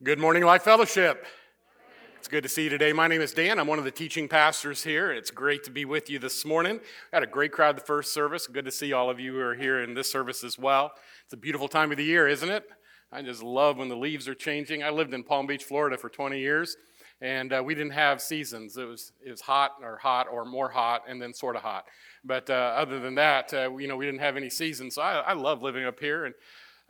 Good morning, Life Fellowship. It's good to see you today. My name is Dan. I'm one of the teaching pastors here. It's great to be with you this morning. We Had a great crowd the first service. Good to see all of you who are here in this service as well. It's a beautiful time of the year, isn't it? I just love when the leaves are changing. I lived in Palm Beach, Florida for 20 years, and uh, we didn't have seasons. It was it was hot or hot or more hot, and then sort of hot. But uh, other than that, uh, you know, we didn't have any seasons. So I, I love living up here and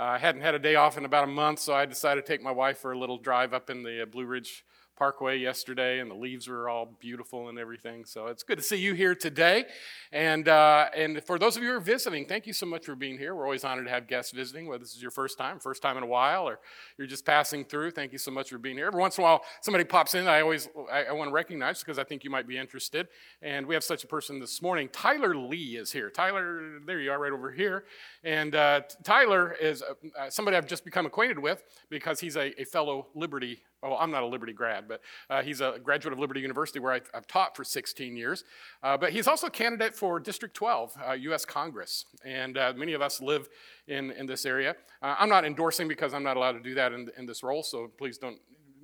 I hadn't had a day off in about a month, so I decided to take my wife for a little drive up in the uh, Blue Ridge Parkway yesterday, and the leaves were all beautiful and everything. So it's good to see you here today. And, uh, and for those of you who are visiting, thank you so much for being here. We're always honored to have guests visiting, whether this is your first time, first time in a while, or you're just passing through. Thank you so much for being here. Every once in a while, somebody pops in I always I, I want to recognize because I think you might be interested. And we have such a person this morning. Tyler Lee is here. Tyler, there you are, right over here. And uh, Tyler is uh, somebody I've just become acquainted with because he's a, a fellow Liberty Oh, I'm not a Liberty grad, but uh, he's a graduate of Liberty University where I, have taught for 16 years. Uh, but he's also a candidate for District 12, uh, U.S. Congress. And uh, many of us live in, in this area. Uh, I'm not endorsing because I'm not allowed to do that in, in this role, so please don't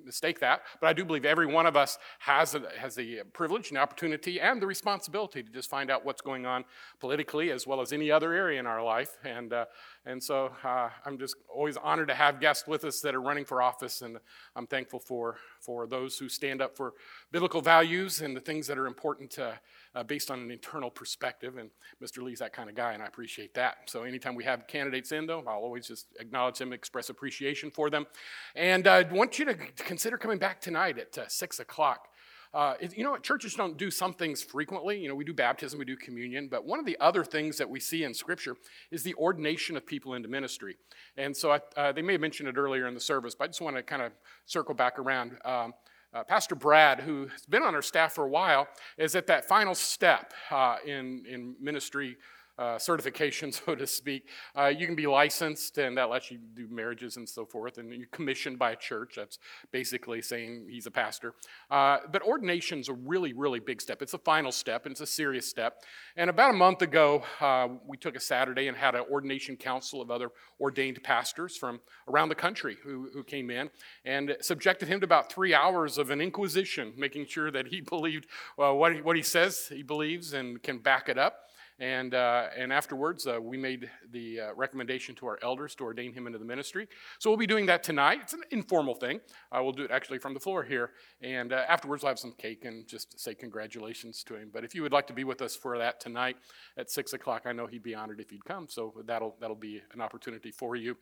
mistake that, but I do believe every one of us has, a, has the privilege and opportunity and the responsibility to just find out what's going on politically as well as any other area in our life. And, uh, and so uh, I'm just always honored to have guests with us that are running for office, and I'm thankful for, for those who stand up for biblical values and the things that are important to, uh, based on an internal perspective. And Mr. Lee's that kind of guy, and I appreciate that. So anytime we have candidates in, though, I'll always just acknowledge them, express appreciation for them. And I want you to consider coming back tonight at uh, 6 o'clock. Uh, you know, churches don't do some things frequently. You know, we do baptism, we do communion, but one of the other things that we see in Scripture is the ordination of people into ministry. And so I, uh, they may have mentioned it earlier in the service, but I just want to kind of circle back around. Um, uh, Pastor Brad, who's been on our staff for a while, is at that final step uh, in, in ministry uh, certification, so to speak. Uh, you can be licensed, and that lets you do marriages and so forth, and you're commissioned by a church. That's basically saying he's a pastor. Uh, but ordination's a really, really big step. It's a final step, and it's a serious step. And about a month ago, uh, we took a Saturday and had an ordination council of other ordained pastors from around the country who, who came in and subjected him to about three hours of an inquisition, making sure that he believed uh, what, he, what he says he believes and can back it up. And, uh, and afterwards, uh, we made the uh, recommendation to our elders to ordain him into the ministry. So we'll be doing that tonight. It's an informal thing. Uh, we'll do it actually from the floor here. And uh, afterwards, we'll have some cake and just say congratulations to him. But if you would like to be with us for that tonight at 6 o'clock, I know he'd be honored if you'd come. So that'll, that'll be an opportunity for you.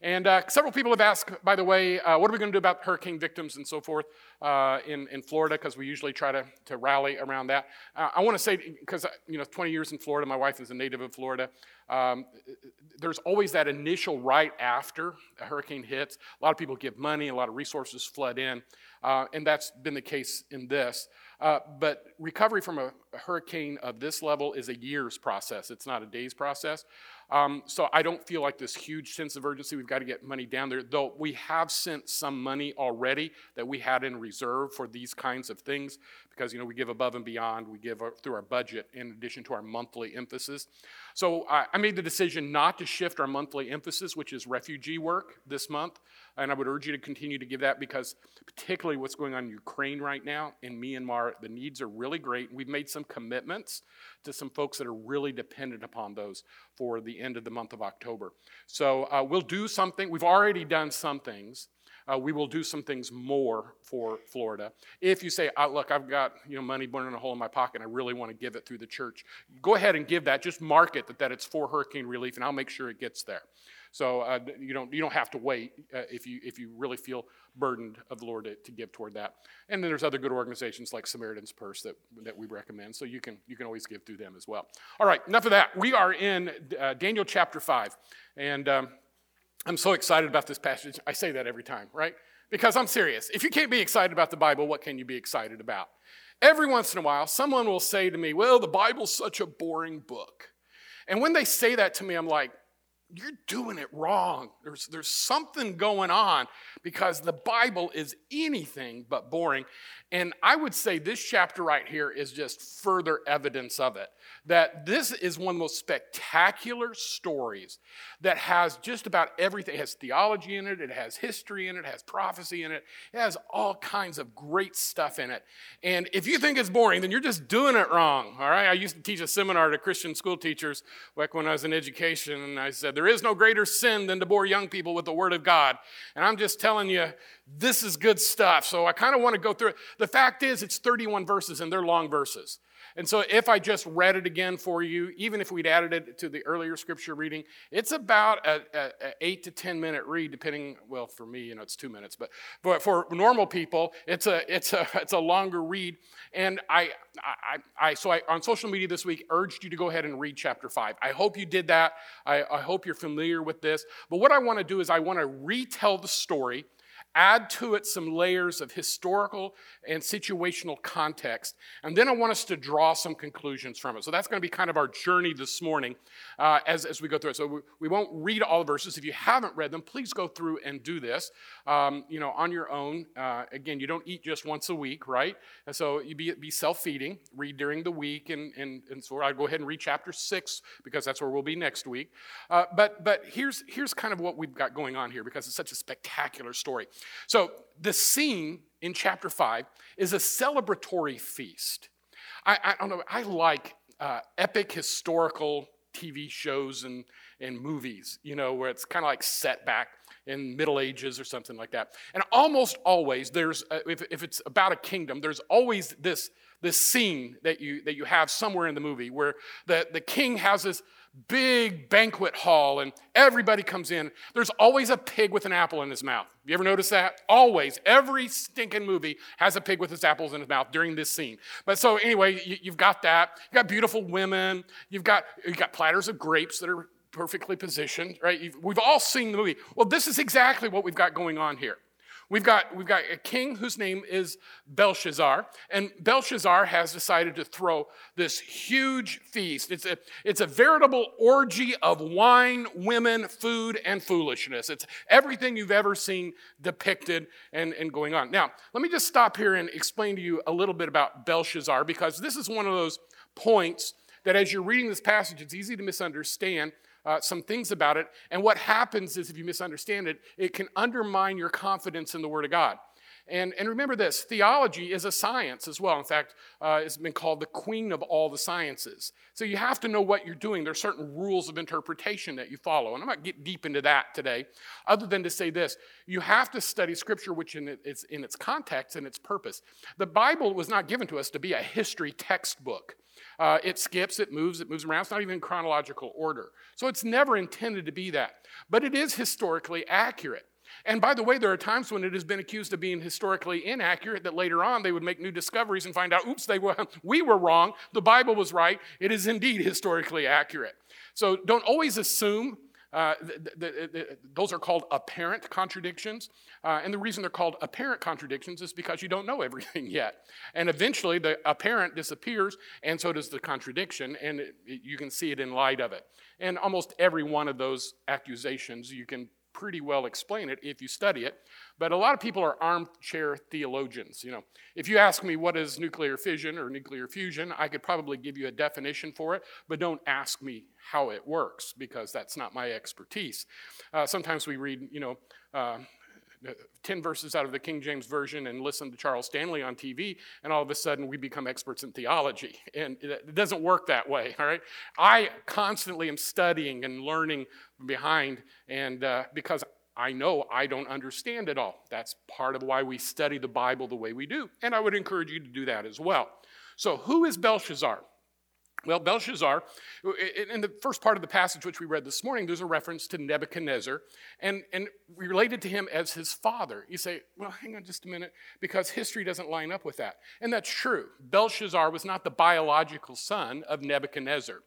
And uh, several people have asked, by the way, what are we going to do about hurricane victims and so forth in, in Florida? Because we usually try to, to rally around that. I want to say, because, you know, 20 years in Florida, Florida. My wife is a native of Florida. Um, there's always that initial right after a hurricane hits. A lot of people give money, a lot of resources flood in, uh, and that's been the case in this. Uh, but recovery from a, hurricane of this level is a year's process, it's not a day's process. Um, so I don't feel like this huge sense of urgency. We've got to get money down there, though we have sent some money already that we had in reserve for these kinds of things because you know we give above and beyond. We give through our budget in addition to our monthly emphasis. So I, I made the decision not to shift our monthly emphasis, which is refugee work, this month. And I would urge you to continue to give that because, particularly what's going on in Ukraine right now, in Myanmar, the needs are really great. We've made some commitments to some folks that are really dependent upon those for the end of the month of October. So uh, we'll do something. We've already done some things. Uh, we will do some things more for Florida. If you say, oh, "Look, I've got you know money burning a hole in my pocket, and I really want to give it through the church," go ahead and give that. Just mark it that, that it's for hurricane relief, and I'll make sure it gets there. So uh, you don't you don't have to wait uh, if you if you really feel burdened of the Lord to, to, give toward that. And then there's other good organizations like Samaritan's Purse that that we recommend. So you can you can always give through them as well. All right, enough of that. We are in uh, Daniel chapter five, and um, I'm so excited about this passage. I say that every time, right? Because I'm serious. If you can't be excited about the Bible, what can you be excited about? Every once in a while, someone will say to me, Well, the Bible's such a boring book. And when they say that to me, I'm like, you're doing it wrong. There's, there's something going on because the Bible is anything but boring. And I would say this chapter right here is just further evidence of it. That this is one of the most spectacular stories that has just about everything. It has theology in it, it has history in it, it has prophecy in it, it has all kinds of great stuff in it. And if you think it's boring, then you're just doing it wrong. All right. I used to teach a seminar to Christian school teachers back when I was in education, and I said, There is no greater sin than to bore young people with the Word of God. And I'm just telling you, this is good stuff. So I kind of want to go through it. Fact is, it's 31 verses, and they're long verses. And so if I just read it again for you, even if we'd added it to the earlier scripture reading, it's about a, a, a, eight to 10 minute read, depending, well, for me, you know, it's two minutes, but, but for normal people, it's a, it's a, it's a longer read. And I, I, I so I, on social media this week, urged you to go ahead and read chapter five. I hope you did that. I, I hope you're familiar with this. But what I want to do is I want to retell the story add to it some layers of historical and situational context, and then I want us to draw some conclusions from it. So that's going to be kind of our journey this morning uh, as, as we go through it. So we, we, won't read all the verses. If you haven't read them, please go through and do this, um, you know, on your own. Uh, again, you don't eat just once a week, right? And so you be, be self-feeding, read during the week, and, and, and so I'll go ahead and read chapter six because that's where we'll be next week. Uh, but, but here's, here's kind of what we've got going on here because it's such a spectacular story. So, the scene in chapter 5 is a celebratory feast. I, I don't know, I like uh, epic historical TV shows and, and movies, you know, where it's kind of like set back in Middle Ages or something like that. And almost always, there's, uh, if, if it's about a kingdom, there's always this, this scene that you, that you have somewhere in the movie where the, the king has this big banquet hall and everybody comes in. There's always a pig with an apple in his mouth. You ever notice that? Always. Every stinking movie has a pig with his apples in his mouth during this scene. But so anyway, you, have got that. You've got beautiful women. You've got, you've got platters of grapes that are perfectly positioned, right? You've, we've all seen the movie. Well, this is exactly what we've got going on here. We've got, we've got a king whose name is Belshazzar, and Belshazzar has decided to throw this huge feast. It's a, it's a veritable orgy of wine, women, food, and foolishness. It's everything you've ever seen depicted and, and going on. Now, let me just stop here and explain to you a little bit about Belshazzar, because this is one of those points that as you're reading this passage, it's easy to misunderstand uh, some things about it. And what happens is, if you misunderstand it, it can undermine your confidence in the Word of God. And, and remember this theology is a science as well. In fact, uh, it's been called the queen of all the sciences. So you have to know what you're doing. There are certain rules of interpretation that you follow. And I'm not get deep into that today, other than to say this you have to study Scripture, which in its, in its context and its purpose. The Bible was not given to us to be a history textbook. Uh, it skips, it moves, it moves around. It's not even in chronological order. So it's never intended to be that. But it is historically accurate. And by the way, there are times when it has been accused of being historically inaccurate that later on they would make new discoveries and find out, oops, they were, we were wrong. The Bible was right. It is indeed historically accurate. So don't always assume uh, those are called apparent contradictions. Uh, and the reason they're called apparent contradictions is because you don't know everything yet. And eventually the apparent disappears, and so does the contradiction, and it, it, you can see it in light of it. And almost every one of those accusations you can pretty well explain it if you study it. But a lot of people are armchair theologians. You know, if you ask me what is nuclear fission or nuclear fusion, I could probably give you a definition for it, but don't ask me how it works because that's not my expertise. Uh, sometimes we read, you know, uh, 10 verses out of the King James Version and listen to Charles Stanley on TV, and all of a sudden we become experts in theology. And it doesn't work that way, all right? I constantly am studying and learning behind, and uh, because I know I don't understand it all. That's part of why we study the Bible the way we do, and I would encourage you to do that as well. So, who is Belshazzar? Well, Belshazzar, in the first part of the passage which we read this morning, there's a reference to Nebuchadnezzar, and, and related to him as his father. You say, well, hang on just a minute, because history doesn't line up with that. And that's true. Belshazzar was not the biological son of Nebuchadnezzar.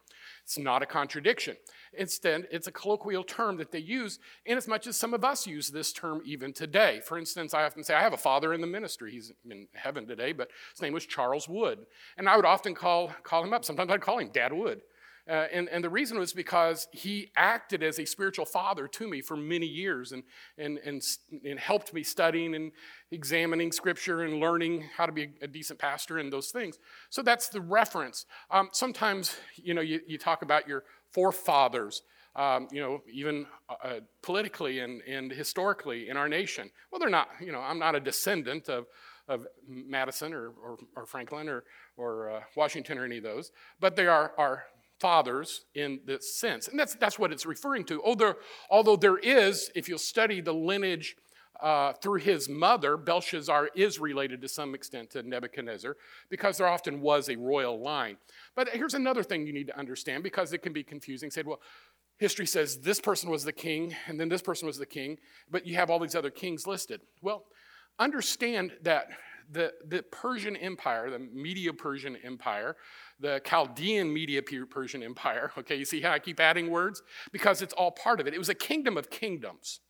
It's not a contradiction. Instead, it's a colloquial term that they use, in as much as some of us use this term even today. For instance, I often say, I have a father in the ministry. He's in heaven today, but his name was Charles Wood. And I would often call, call him up. Sometimes I'd call him Dad Wood. Uh, and, and the reason was because he acted as a spiritual father to me for many years and, and, and, and helped me studying and examining scripture and learning how to be a decent pastor and those things. So that's the reference. Um, sometimes, you know, you, you talk about your forefathers. Um, you know, even uh, uh, politically and, and historically in our nation. Well, they're not, you know, I'm not a descendant of, of Madison or, or, or Franklin or, or uh, Washington or any of those, but they are our fathers in this sense. And that's, that's what it's referring to. Although, although there is, if you'll study the lineage uh, through his mother, Belshazzar is related to some extent to Nebuchadnezzar because there often was a royal line. But here's another thing you need to understand because it can be confusing. Said, well, history says this person was the king and then this person was the king, but you have all these other kings listed. Well, understand that the, the Persian Empire, the Media Persian Empire, the Chaldean Media Persian Empire, okay, you see how I keep adding words? Because it's all part of it. It was a kingdom of kingdoms.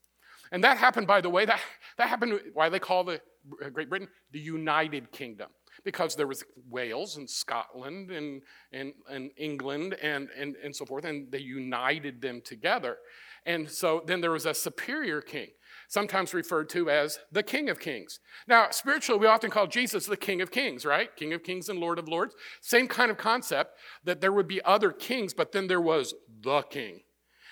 And that happened, by the way, that, that happened, why they call the uh, Great Britain the United Kingdom. Because there was Wales and Scotland and, and, and England and, and, and so forth, and they united them together. And so then there was a superior king sometimes referred to as the King of Kings. Now, spiritually, we often call Jesus the King of Kings, right? King of Kings and Lord of Lords. Same kind of concept that there would be other kings, but then there was the king.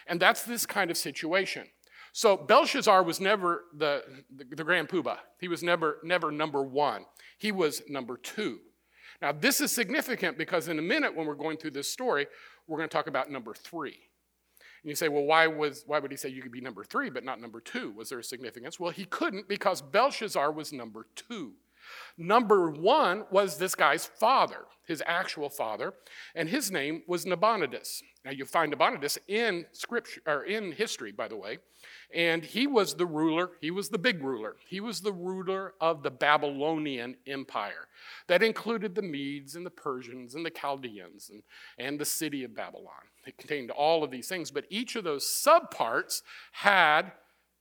And that's this kind of situation. So Belshazzar was never the, the, the grand poobah. He was never, never number one. He was number two. Now, this is significant because in a minute, when we're going through this story, we're going to talk about number three. And you say, well, why, was, why would he say you could be number three but not number two? Was there a significance? Well, he couldn't because Belshazzar was number two. Number one was this guy's father, his actual father, and his name was Nabonidus. Now you find Nabonidus in scripture or in history, by the way, and he was the ruler, he was the big ruler. He was the ruler of the Babylonian Empire. That included the Medes and the Persians and the Chaldeans and, and the city of Babylon. It contained all of these things, but each of those subparts had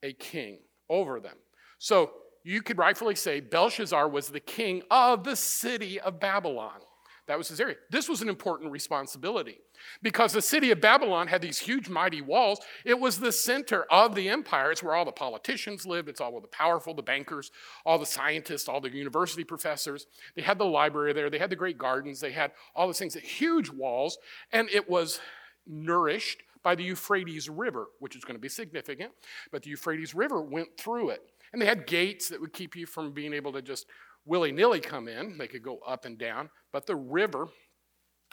a king over them. So you could rightfully say Belshazzar was the king of the city of Babylon. That was his area. This was an important responsibility because the city of Babylon had these huge, mighty walls. It was the center of the empire. It's where all the politicians lived, it's all where the powerful, the bankers, all the scientists, all the university professors. They had the library there, they had the great gardens, they had all those things, huge walls, and it was nourished by the Euphrates River, which is going to be significant. But the Euphrates River went through it. And they had gates that would keep you from being able to just willy nilly come in. They could go up and down. But the river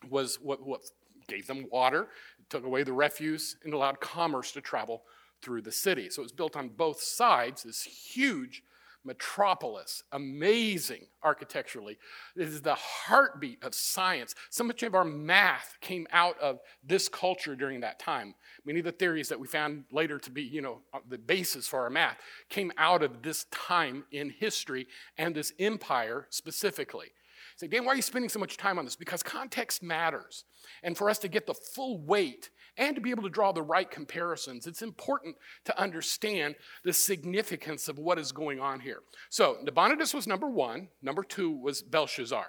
was what, what gave them water, took away the refuse, and allowed commerce to travel through the city. So it was built on both sides, this huge metropolis, amazing architecturally. It is the heartbeat of science. So much of our math came out of this culture during that time. Many of the theories that we found later to be, you know, uh, the basis for our math came out of this time in history and this empire specifically. Say, Dan, why are you spending so much time on this? Because context matters. And for us to get the full weight and to be able to draw the right comparisons, it's important to understand the significance of what is going on here. So, Nabonidus was number one, number two was Belshazzar.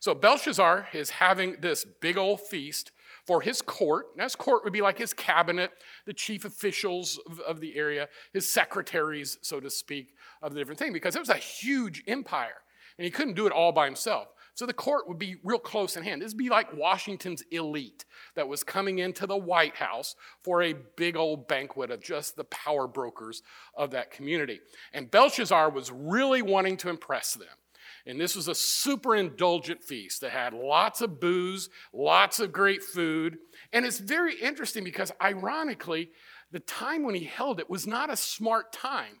So, Belshazzar is having this big old feast for his court. And his court would be like his cabinet, the chief officials of, of the area, his secretaries, so to speak, of the different thing, because it was a huge empire. And he couldn't do it all by himself. So the court would be real close in hand. This would be like Washington's elite that was coming into the White House for a big old banquet of just the power brokers of that community. And Belshazzar was really wanting to impress them. And this was a super indulgent feast that had lots of booze, lots of great food. And it's very interesting because, ironically, the time when he held it was not a smart time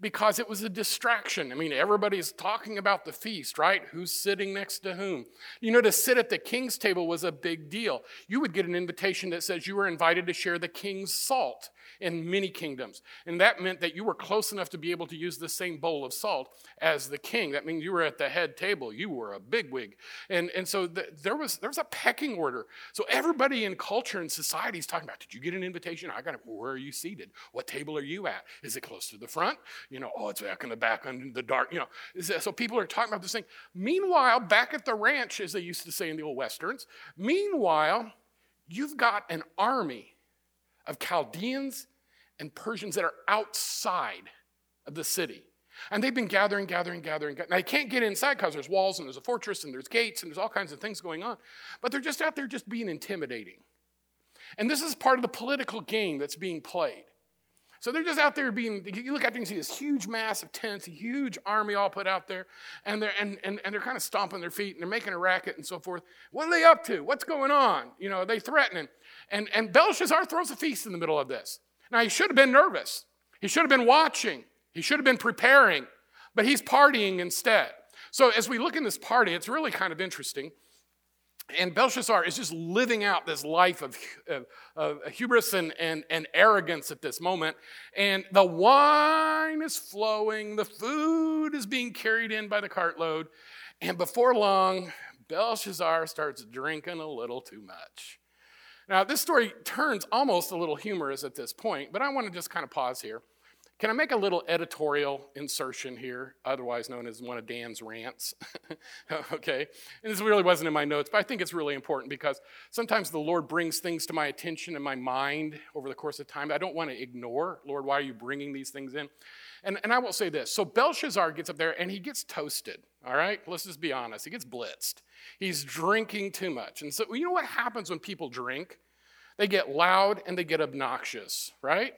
because it was a distraction. I mean, everybody's talking about the feast, right? Who's sitting next to whom? You know, to sit at the king's table was a big deal. You would get an invitation that says you were invited to share the king's salt in many kingdoms. And that meant that you were close enough to be able to use the same bowl of salt as the king. That means you were at the head table. You were a bigwig. And, and so the, there, was, there was a pecking order. So everybody in culture and society is talking about, did you get an invitation? I got it. Where are you seated? What table are you at? Is it close to the front? You know, oh, it's back in the back under the dark. You know, so people are talking about this thing. Meanwhile, back at the ranch, as they used to say in the old westerns, meanwhile, you've got an army of Chaldeans and Persians that are outside of the city. And they've been gathering, gathering, gathering. Now, they can't get inside because there's walls and there's a fortress and there's gates and there's all kinds of things going on. But they're just out there just being intimidating. And this is part of the political game that's being played. So they're just out there being, you look out there and see this huge mass of tents, a huge army all put out there, and they're, and, and, and they're kind of stomping their feet and they're making a racket and so forth. What are they up to? What's going on? You know, are they threatening? And, and Belshazzar throws a feast in the middle of this. Now, he should have been nervous. He should have been watching. He should have been preparing, but he's partying instead. So as we look in this party, it's really kind of interesting. And Belshazzar is just living out this life of, of, of, hubris and, and, and arrogance at this moment. And the wine is flowing, the food is being carried in by the cartload. And before long, Belshazzar starts drinking a little too much. Now, this story turns almost a little humorous at this point, but I want to just kind of pause here. Can I make a little editorial insertion here, otherwise known as one of Dan's rants? okay, and this really wasn't in my notes, but I think it's really important because sometimes the Lord brings things to my attention and my mind over the course of time I don't want to ignore. Lord, why are you bringing these things in? And, and I will say this so Belshazzar gets up there and he gets toasted, all right? Let's just be honest. He gets blitzed. He's drinking too much. And so, you know what happens when people drink? They get loud and they get obnoxious, right?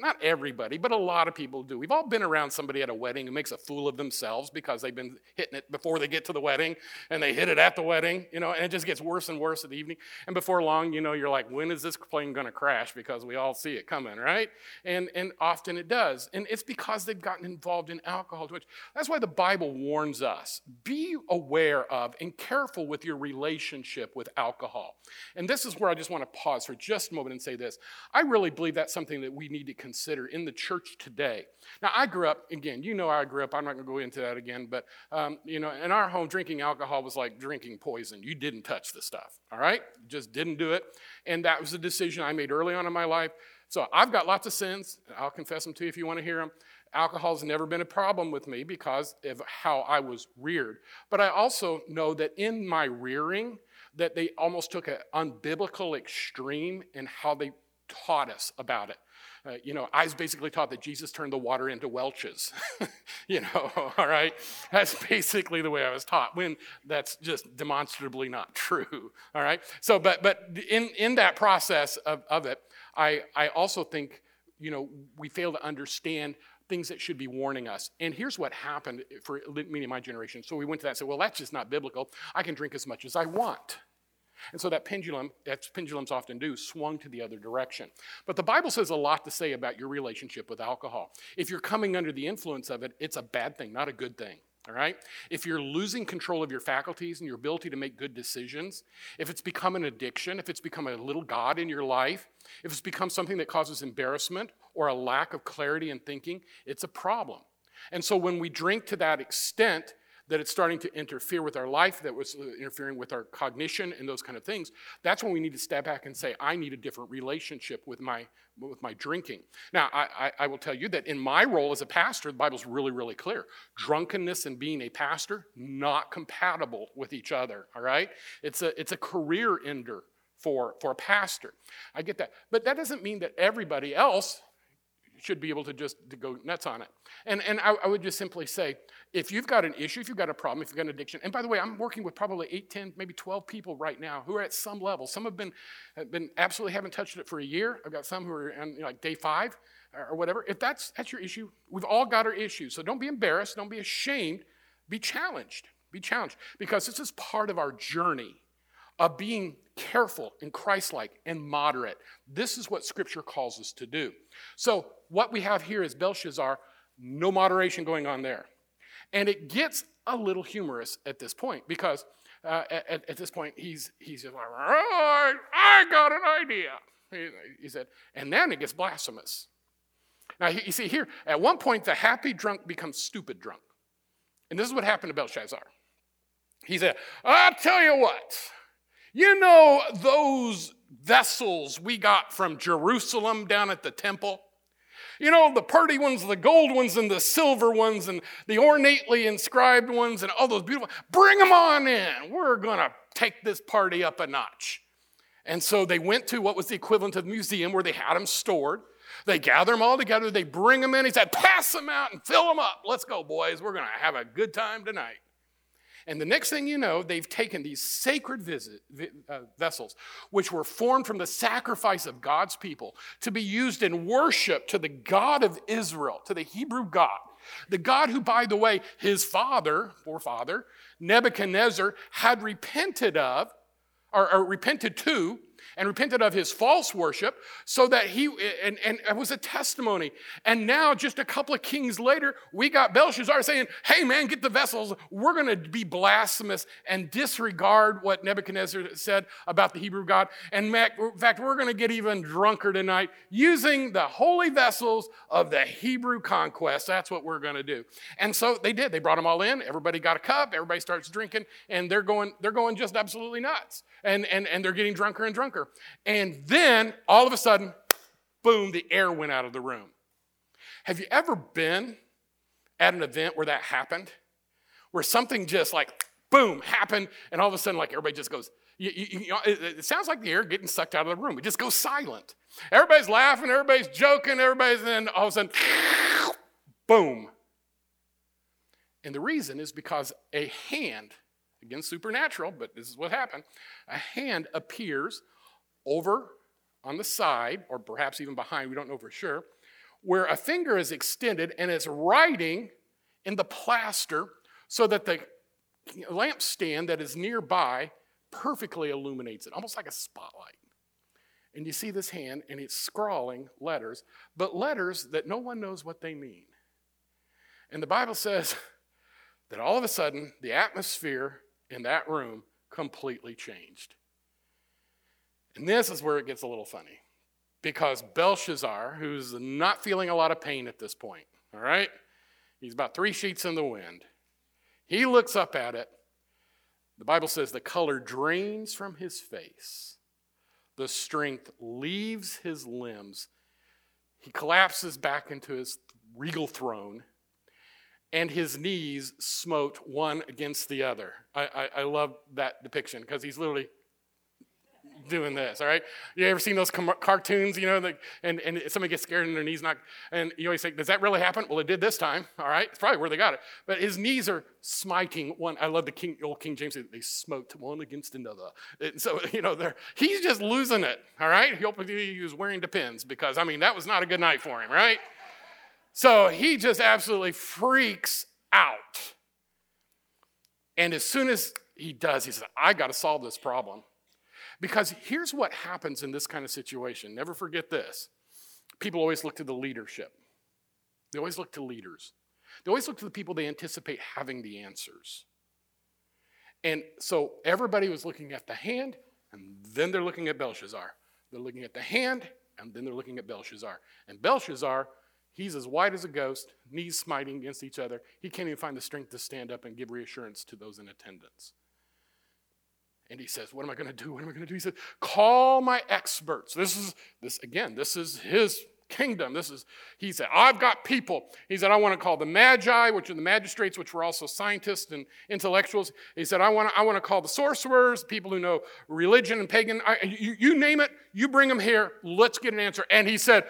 Not everybody, but a lot of people do. We've all been around somebody at a wedding who makes a fool of themselves because they've been hitting it before they get to the wedding and they hit it at the wedding, you know, and it just gets worse and worse at the evening. And before long, you know, you're like, when is this plane going to crash? Because we all see it coming, right? And, and often it does. And it's because they've gotten involved in alcohol too much. That's why the Bible warns us be aware of and careful with your relationship with alcohol. And this is where I just want to pause for just a moment and say this. I really believe that's something that we need to consider in the church today. Now, I grew up, again, you know I grew up, I'm not going to go into that again, but, um, you know, in our home, drinking alcohol was like drinking poison. You didn't touch the stuff, all right? Just didn't do it. And that was a decision I made early on in my life. So I've got lots of sins. I'll confess them to you if you want to hear them. Alcohol's never been a problem with me because of how I was reared. But I also know that in my rearing, that they almost took an unbiblical extreme in how they taught us about it. Uh, you know, I was basically taught that Jesus turned the water into Welch's. you know, all right? That's basically the way I was taught, when that's just demonstrably not true. All right? So, but but in, in that process of, of it, I, I also think, you know, we fail to understand things that should be warning us. And here's what happened for me and my generation. So we went to that and said, well, that's just not biblical. I can drink as much as I want. And so that pendulum, as pendulums often do, swung to the other direction. But the Bible says a lot to say about your relationship with alcohol. If you're coming under the influence of it, it's a bad thing, not a good thing. All right? If you're losing control of your faculties and your ability to make good decisions, if it's become an addiction, if it's become a little God in your life, if it's become something that causes embarrassment or a lack of clarity in thinking, it's a problem. And so when we drink to that extent, that it's starting to interfere with our life, that was uh, interfering with our cognition and those kind of things, that's when we need to step back and say, I need a different relationship with my, with my drinking. Now, I, I, I will tell you that in my role as a pastor, the Bible's really, really clear. Drunkenness and being a pastor, not compatible with each other, all right? It's a, it's a career ender for, for a pastor. I get that. But that doesn't mean that everybody else should be able to just to go nuts on it. And, and I, I, would just simply say, if you've got an issue, if you've got a problem, if you've got an addiction, and by the way, I'm working with probably 8, 10, maybe 12 people right now who are at some level. Some have been, have been absolutely haven't touched it for a year. I've got some who are on you know, like day five or whatever. If that's, that's your issue, we've all got our issues. So don't be embarrassed, don't be ashamed, be challenged. Be challenged because this is part of our journey of being careful and Christ like and moderate. This is what Scripture calls us to do. So, what we have here is Belshazzar, no moderation going on there. And it gets a little humorous at this point because uh, at, at, this point he's, he's like, oh, I got an idea. He, he, said, and then it gets blasphemous. Now, you see here, at one point, the happy drunk becomes stupid drunk. And this is what happened to Belshazzar. He said, I'll tell you what, you know those vessels we got from Jerusalem down at the temple? You know, the pretty ones, the gold ones, and the silver ones, and the ornately inscribed ones, and all those beautiful. Bring them on in. We're going to take this party up a notch. And so they went to what was the equivalent of the museum where they had them stored. They gather them all together, they bring them in. He said, Pass them out and fill them up. Let's go, boys. We're going to have a good time tonight. And the next thing you know, they've taken these sacred visit, uh, vessels, which were formed from the sacrifice of God's people, to be used in worship to the God of Israel, to the Hebrew God. The God who, by the way, his father, forefather, Nebuchadnezzar, had repented of, or, or repented to, and repented of his false worship so that he and, and it was a testimony. And now just a couple of kings later we got belshazzar saying hey man get the vessels. We're going to be blasphemous and disregard what nebuchadnezzar said about the hebrew god. And in fact we're going to get even drunker tonight using the holy vessels of the hebrew conquest. That's what we're going to do. And so they did. They brought them all in. Everybody got a cup. Everybody starts drinking and they're going they're going just absolutely nuts. And and, and they're getting drunker and drunker and then all of a sudden, boom, the air went out of the room. Have you ever been at an event where that happened? Where something just like boom happened, and all of a sudden, like everybody just goes, you, you, you know, it, it, sounds like the air getting sucked out of the room. It just goes silent. Everybody's laughing, everybody's joking, everybody's, then all of a sudden, boom. And the reason is because a hand, again, supernatural, but this is what happened, a hand appears over on the side, or perhaps even behind, we don't know for sure, where a finger is extended and it's writing in the plaster so that the lampstand that is nearby perfectly illuminates it, almost like a spotlight. And you see this hand, and it's scrawling letters, but letters that no one knows what they mean. And the Bible says that all of a sudden, the atmosphere in that room completely changed. And this is where it gets a little funny because Belshazzar, who's not feeling a lot of pain at this point, all right? He's about three sheets in the wind. He looks up at it. The Bible says the color drains from his face, the strength leaves his limbs. He collapses back into his regal throne, and his knees smote one against the other. I, I, I love that depiction because he's literally doing this, all right? You ever seen those com- cartoons, you know, and, and somebody gets scared and their knees not, and you always say, does that really happen? Well, it did this time, all right? It's probably where they got it. But his knees are smiting one. I love the King, old King James, they smote one against another. And so, you know, he's just losing it, all right? He was wearing depends because, I mean, that was not a good night for him, right? So he just absolutely freaks out. And as soon as he does, he says, I got to solve this problem. Because here's what happens in this kind of situation. Never forget this. People always look to the leadership. They always look to leaders. They always look to the people they anticipate having the answers. And so everybody was looking at the hand, and then they're looking at Belshazzar. They're looking at the hand, and then they're looking at Belshazzar. And Belshazzar, he's as white as a ghost, knees smiting against each other. He can't even find the strength to stand up and give reassurance to those in attendance. And he says, What am I going to do? What am I going to do? He says, Call my experts. This is, this again, this is his kingdom. This is, he said, I've got people. He said, I want to call the magi, which are the magistrates, which were also scientists and intellectuals. He said, I want to, I want to call the sorcerers, people who know religion and pagan. I, you, you name it, you bring them here. Let's get an answer. And he said,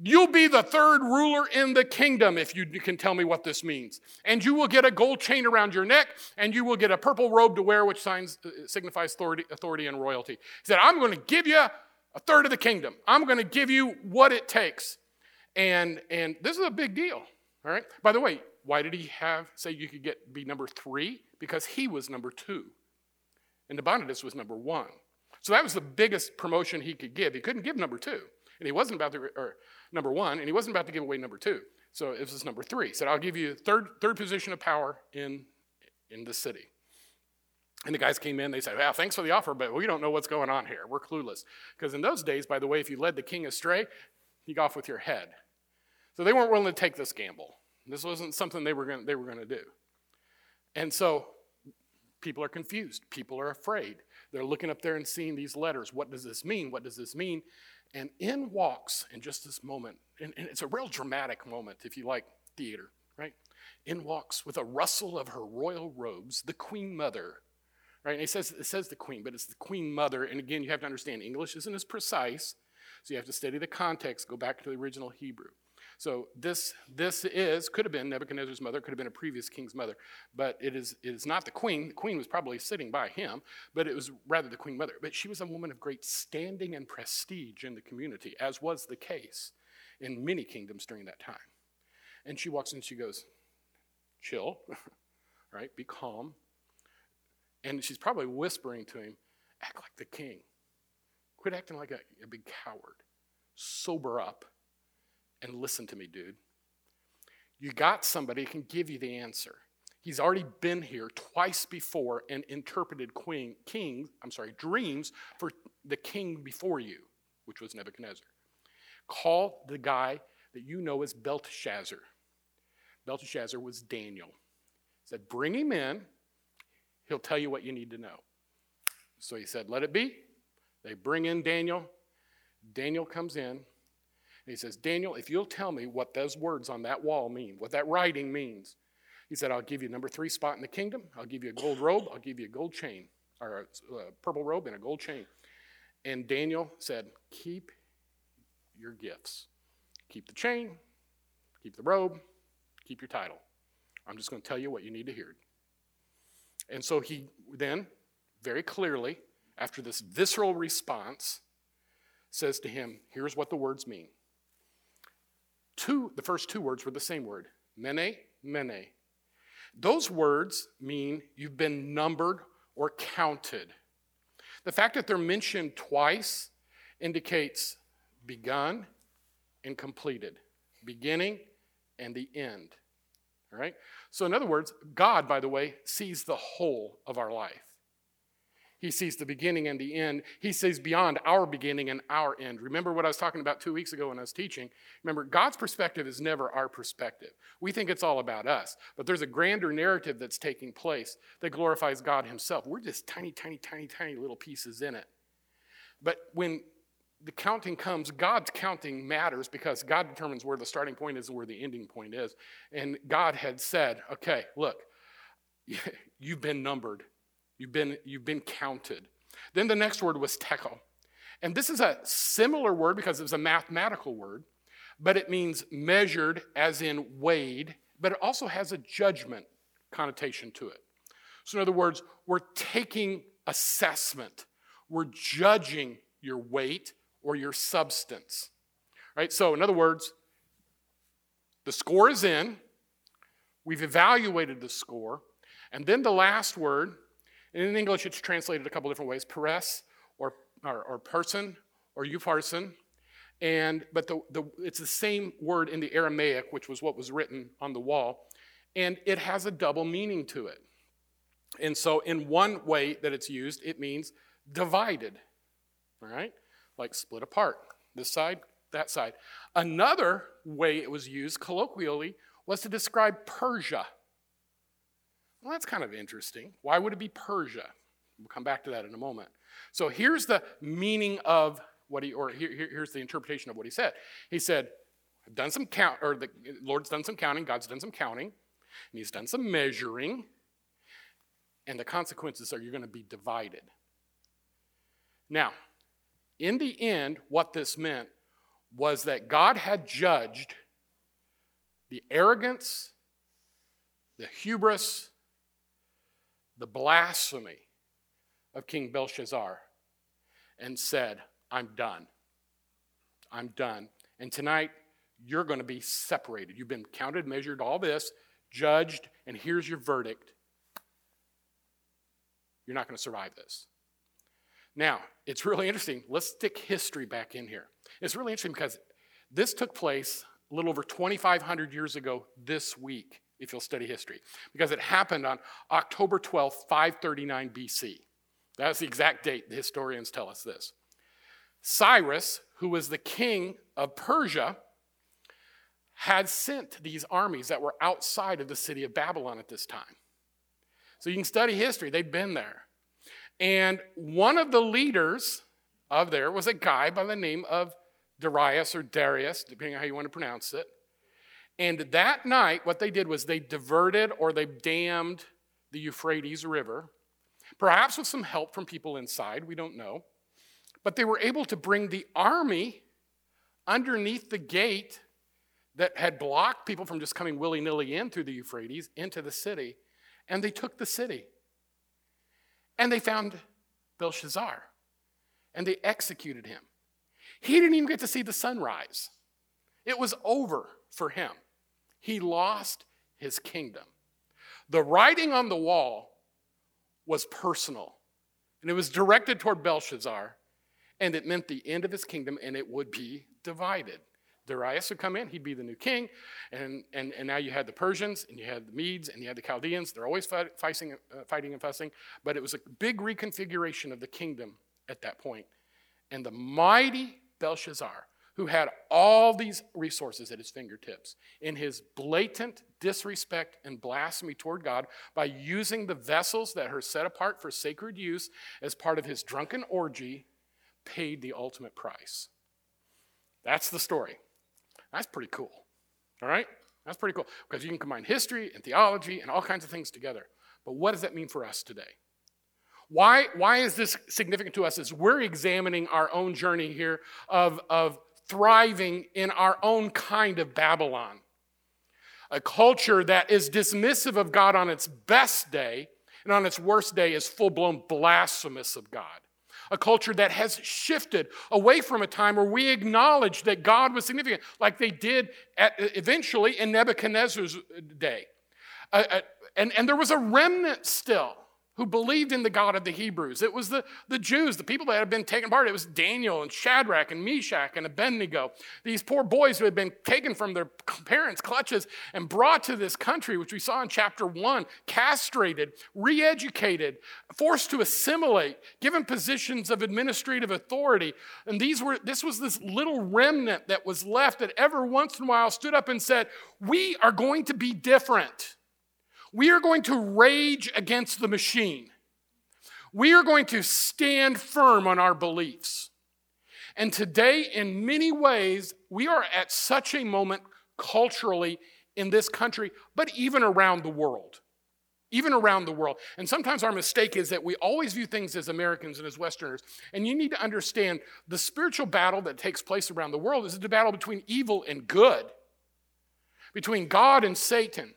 You'll be the third ruler in the kingdom if you can tell me what this means. And you will get a gold chain around your neck, and you will get a purple robe to wear, which signs, uh, signifies authority, authority and royalty. He said, I'm going to give you a third of the kingdom. I'm going to give you what it takes. And, and this is a big deal. All right. By the way, why did he have say you could get be number three? Because he was number two. And Nabonidus was number one. So that was the biggest promotion he could give. He couldn't give number two. And he wasn't about to, or number one, and he wasn't about to give away number two. So it was number three. He said, I'll give you third, third position of power in, in the city. And the guys came in, they said, Well, thanks for the offer, but we don't know what's going on here. We're clueless. Because in those days, by the way, if you led the king astray, you go off with your head. So they weren't willing to take this gamble. This wasn't something they were going they were going to do. And so people are confused. People are afraid. They're looking up there and seeing these letters. What does this mean? What does this mean? And in walks, in just this moment, and, and it's a real dramatic moment if you like theater, right? In walks with a rustle of her royal robes, the Queen Mother, Right? And it says, it says the queen, but it's the queen mother. And again, you have to understand English isn't as precise, so you have to study the context, go back to the original Hebrew. So this, this is, could have been Nebuchadnezzar's mother, could have been a previous king's mother, but it is, it is not the queen. The queen was probably sitting by him, but it was rather the queen mother. But she was a woman of great standing and prestige in the community, as was the case in many kingdoms during that time. And she walks in, she goes, chill, right? Be calm. And she's probably whispering to him, act like the king. Quit acting like a, a big coward. Sober up and listen to me, dude. You got somebody who can give you the answer. He's already been here twice before and interpreted queen, king, I'm sorry, dreams for the king before you, which was Nebuchadnezzar. Call the guy that you know as Belteshazzar. Belteshazzar was Daniel. He said, Bring him in. He'll tell you what you need to know. So he said, Let it be. They bring in Daniel. Daniel comes in. He says, Daniel, if you'll tell me what those words on that wall mean, what that writing means, he said, I'll give you number three spot in the kingdom. I'll give you a gold robe. I'll give you a gold chain, or a, a purple robe and a gold chain. And Daniel said, Keep your gifts. Keep the chain, keep the robe, keep your title. I'm just going to tell you what you need to hear. And so he then, very clearly, after this visceral response, says to him, Here's what the words mean. Two, the first two words were the same word mene, mene. Those words mean you've been numbered or counted. The fact that they're mentioned twice indicates begun and completed, beginning and the end. All right? So, in other words, God, by the way, sees the whole of our life. He sees the beginning and the end. He sees beyond our beginning and our end. Remember what I was talking about two weeks ago when I was teaching? Remember, God's perspective is never our perspective. We think it's all about us, but there's a grander narrative that's taking place that glorifies God Himself. We're just tiny, tiny, tiny, tiny little pieces in it. But when the counting comes, God's counting matters because God determines where the starting point is and where the ending point is. And God had said, okay, look, you've been numbered, you've been, you've been counted. Then the next word was tekel. And this is a similar word because it's a mathematical word, but it means measured as in weighed, but it also has a judgment connotation to it. So, in other words, we're taking assessment, we're judging your weight or your substance. Right? So, in other words, the score is in, we've evaluated the score, and then the last word, and in English it's translated a couple different ways peres or, or, or person or upharsin. And but the, the, it's the same word in the Aramaic, which was what was written on the wall, and it has a double meaning to it. And so, in one way that it's used, it means divided. All right? like split apart, this side, that side. Another way it was used colloquially was to describe Persia. Well, that's kind of interesting. Why would it be Persia? We'll come back to that in a moment. So here's the meaning of what he, or here, here's the interpretation of what he said. He said, I've done some count, or the Lord's done some counting, God's done some counting, and he's done some measuring, and the consequences are you're going to be divided. Now, in the end, what this meant was that God had judged the arrogance, the hubris, the blasphemy of King Belshazzar and said, I'm done. I'm done. And tonight, you're going to be separated. You've been counted, measured, all this, judged, and here's your verdict. You're not going to survive this. Now, it's really interesting. Let's stick history back in here. It's really interesting because this took place a little over 2,500 years ago this week, if you'll study history, because it happened on October 12, 539 BC. That's the exact date. The historians tell us this. Cyrus, who was the king of Persia, had sent these armies that were outside of the city of Babylon at this time. So you can study history, they'd been there. And one of the leaders of there was a guy by the name of Darius or Darius, depending on how you want to pronounce it. And that night, what they did was they diverted or they dammed the Euphrates River. perhaps with some help from people inside, we don't know. But they were able to bring the army underneath the gate that had blocked people from just coming willy nilly in through the Euphrates into the city. And they took the city. And they found Belshazzar. And they executed him. He didn't even get to see the sunrise. It was over for him. He lost his kingdom. The writing on the wall was personal, and it was directed toward Belshazzar, and it meant the end of his kingdom, and it would be divided. Darius would come in, he'd be the new king, and, and, and now you had the Persians, and you had the Medes, and you had the Chaldeans. They're always fight, fighting, uh, fighting and fussing, but it was a big reconfiguration of the kingdom at that point. And the mighty Belshazzar, who had all these resources at his fingertips, in his blatant disrespect and blasphemy toward God by using the vessels that are set apart for sacred use as part of his drunken orgy, paid the ultimate price. That's the story. That's pretty cool. All right? That's pretty cool because you can combine history and theology and all kinds of things together. But what does that mean for us today? Why, why is this significant to us as we're examining our own journey here of, of thriving in our own kind of Babylon? A culture that is dismissive of God on its best day and on its worst day is full blown blasphemous of God a culture that has shifted away from a time where we acknowledge that God was significant, like they did at, eventually in Nebuchadnezzar's day. Uh, and, and there was a remnant still who believed in the God of the Hebrews. It was the, the Jews, the people that had been taken apart. It was Daniel and Shadrach and Meshach and Abednego, these poor boys who had been taken from their parents' clutches and brought to this country, which we saw in chapter one, castrated, re educated, forced to assimilate, given positions of administrative authority. And these were, this was this little remnant that was left that ever once in a while stood up and said, We are going to be different. We are going to rage against the machine. We are going to stand firm on our beliefs. And today, in many ways, we are at such a moment culturally in this country, but even around the world. Even around the world. And sometimes our mistake is that we always view things as Americans and as Westerners. And you need to understand the spiritual battle that takes place around the world is the battle between evil and good, between God and Satan.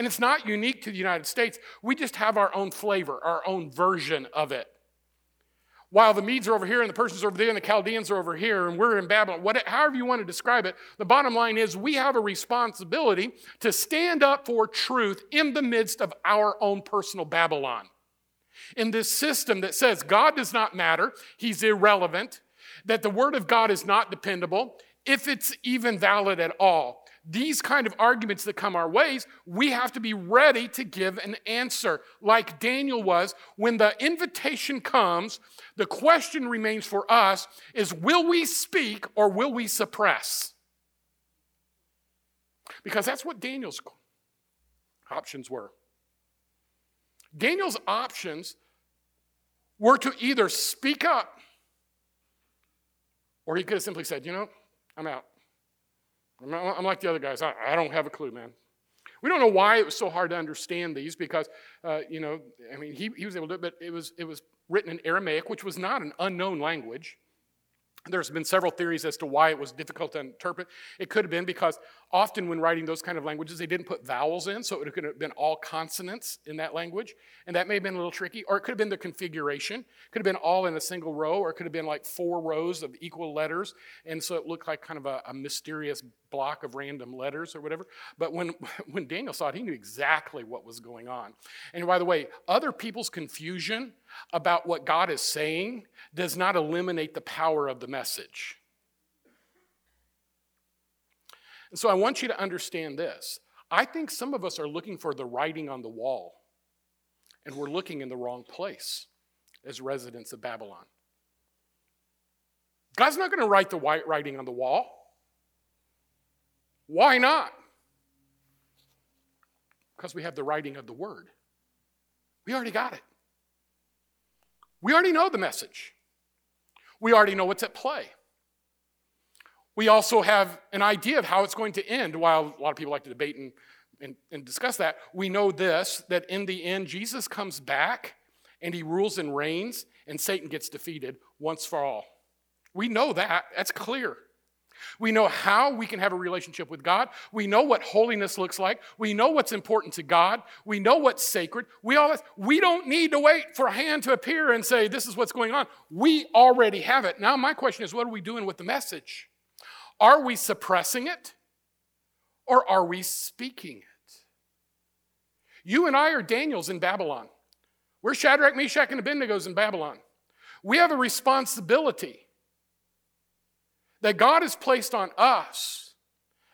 And it's not unique to the United States. We just have our own flavor, our own version of it. While the Medes are over here and the Persians are over there and the Chaldeans are over here and we're in Babylon, whatever, however you want to describe it, the bottom line is we have a responsibility to stand up for truth in the midst of our own personal Babylon. In this system that says God does not matter, He's irrelevant, that the Word of God is not dependable, if it's even valid at all these kind of arguments that come our ways, we have to be ready to give an answer, like Daniel was. When the invitation comes, the question remains for us is will we speak or will we suppress? Because that's what Daniel's options were. Daniel's options were to either speak up or he could have simply said, you know, I'm out. I'm like the other guys. I, I don't have a clue, man. We don't know why it was so hard to understand these because, uh, you know, I mean, he, he was able to, but it was, it was written in Aramaic, which was not an unknown language. There's been several theories as to why it was difficult to interpret. It could have been because often when writing those kind of languages, they didn't put vowels in, so it could have been all consonants in that language, and that may have been a little tricky. Or it could have been the configuration. It could have been all in a single row, or it could have been like four rows of equal letters, and so it looked like kind of a, a mysterious block of random letters or whatever. But when, when Daniel saw it, he knew exactly what was going on. And by the way, other people's confusion about what God is saying does not eliminate the power of the message. And so I want you to understand this. I think some of us are looking for the writing on the wall, and we're looking in the wrong place as residents of Babylon. God's not going to write the white writing on the wall. Why not? Because we have the writing of the word. We already got it. We already know the message. We already know what's at play. We also have an idea of how it's going to end. While a lot of people like to debate and, and, and discuss that, we know this that in the end, Jesus comes back and he rules and reigns, and Satan gets defeated once for all. We know that. That's clear. We know how we can have a relationship with God. We know what holiness looks like. We know what's important to God. We know what's sacred. We all we don't need to wait for a hand to appear and say this is what's going on. We already have it. Now my question is what are we doing with the message? Are we suppressing it or are we speaking it? You and I are Daniels in Babylon. We're Shadrach, Meshach, and Abednego's in Babylon. We have a responsibility that God has placed on us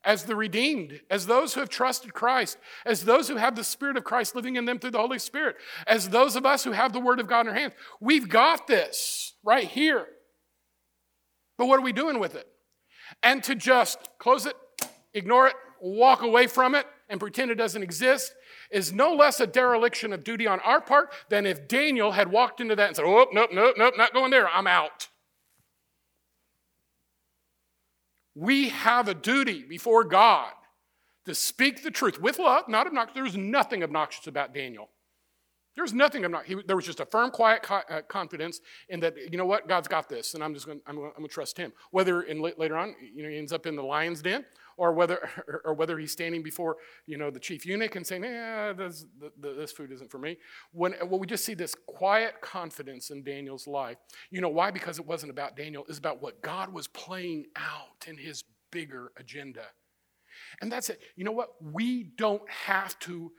as the redeemed, as those who have trusted Christ, as those who have the Spirit of Christ living in them through the Holy Spirit, as those of us who have the Word of God in our hands. We've got this right here. But what are we doing with it? And to just close it, ignore it, walk away from it, and pretend it doesn't exist is no less a dereliction of duty on our part than if Daniel had walked into that and said, Oh, nope, nope, nope, not going there, I'm out. We have a duty before God to speak the truth with love, not obnoxious. There's nothing obnoxious about Daniel. There's nothing obnoxious. There was just a firm, quiet co- uh, confidence in that, you know what, God's got this, and I'm just going to trust Him. Whether in, later on, you know, he ends up in the lion's den, or whether, or whether he's standing before, you know, the chief eunuch and saying, yeah, this, this food isn't for me. When, well, we just see this quiet confidence in Daniel's life. You know why? Because it wasn't about Daniel. It's about what God was playing out in his bigger agenda. And that's it. You know what? We don't have to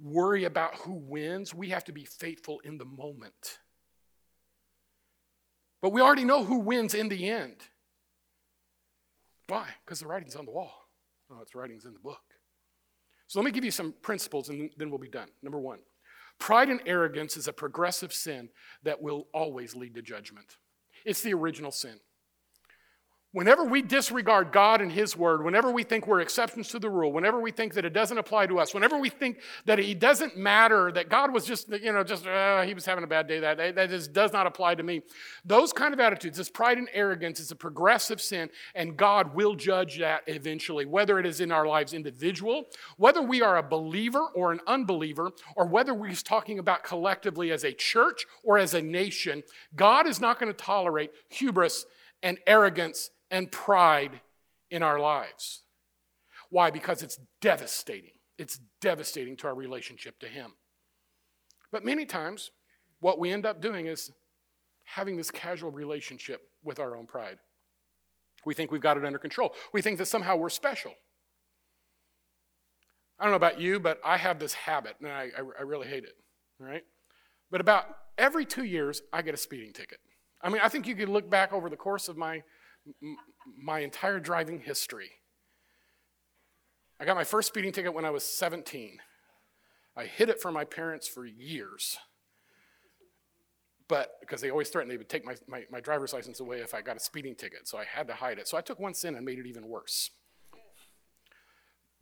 worry about who wins. We have to be faithful in the moment. But we already know who wins in the end. Why? Because the writing's on the wall. No, it's writing's in the book. So let me give you some principles and then we'll be done. Number one, pride and arrogance is a progressive sin that will always lead to judgment. It's the original sin. Whenever we disregard God and His Word, whenever we think we're exceptions to the rule, whenever we think that it doesn't apply to us, whenever we think that it doesn't matter, that God was just, you know, just, uh, He was having a bad day that day, that just does not apply to me. Those kind of attitudes, this pride and arrogance, is a progressive sin, and God will judge that eventually, whether it is in our lives individual, whether we are a believer or an unbeliever, or whether we're talking about collectively as a church or as a nation. God is not going to tolerate hubris and arrogance and pride in our lives. Why? Because it's devastating. It's devastating to our relationship to Him. But many times, what we end up doing is having this casual relationship with our own pride. We think we've got it under control. We think that somehow we're special. I don't know about you, but I have this habit, and I, I, I really hate it, right? But about every two years, I get a speeding ticket. I mean, I think you could look back over the course of my my entire driving history. I got my first speeding ticket when I was 17. I hid it from my parents for years. But because they always threatened they would take my, my, my, driver's license away if I got a speeding ticket. So I had to hide it. So I took one sin and made it even worse.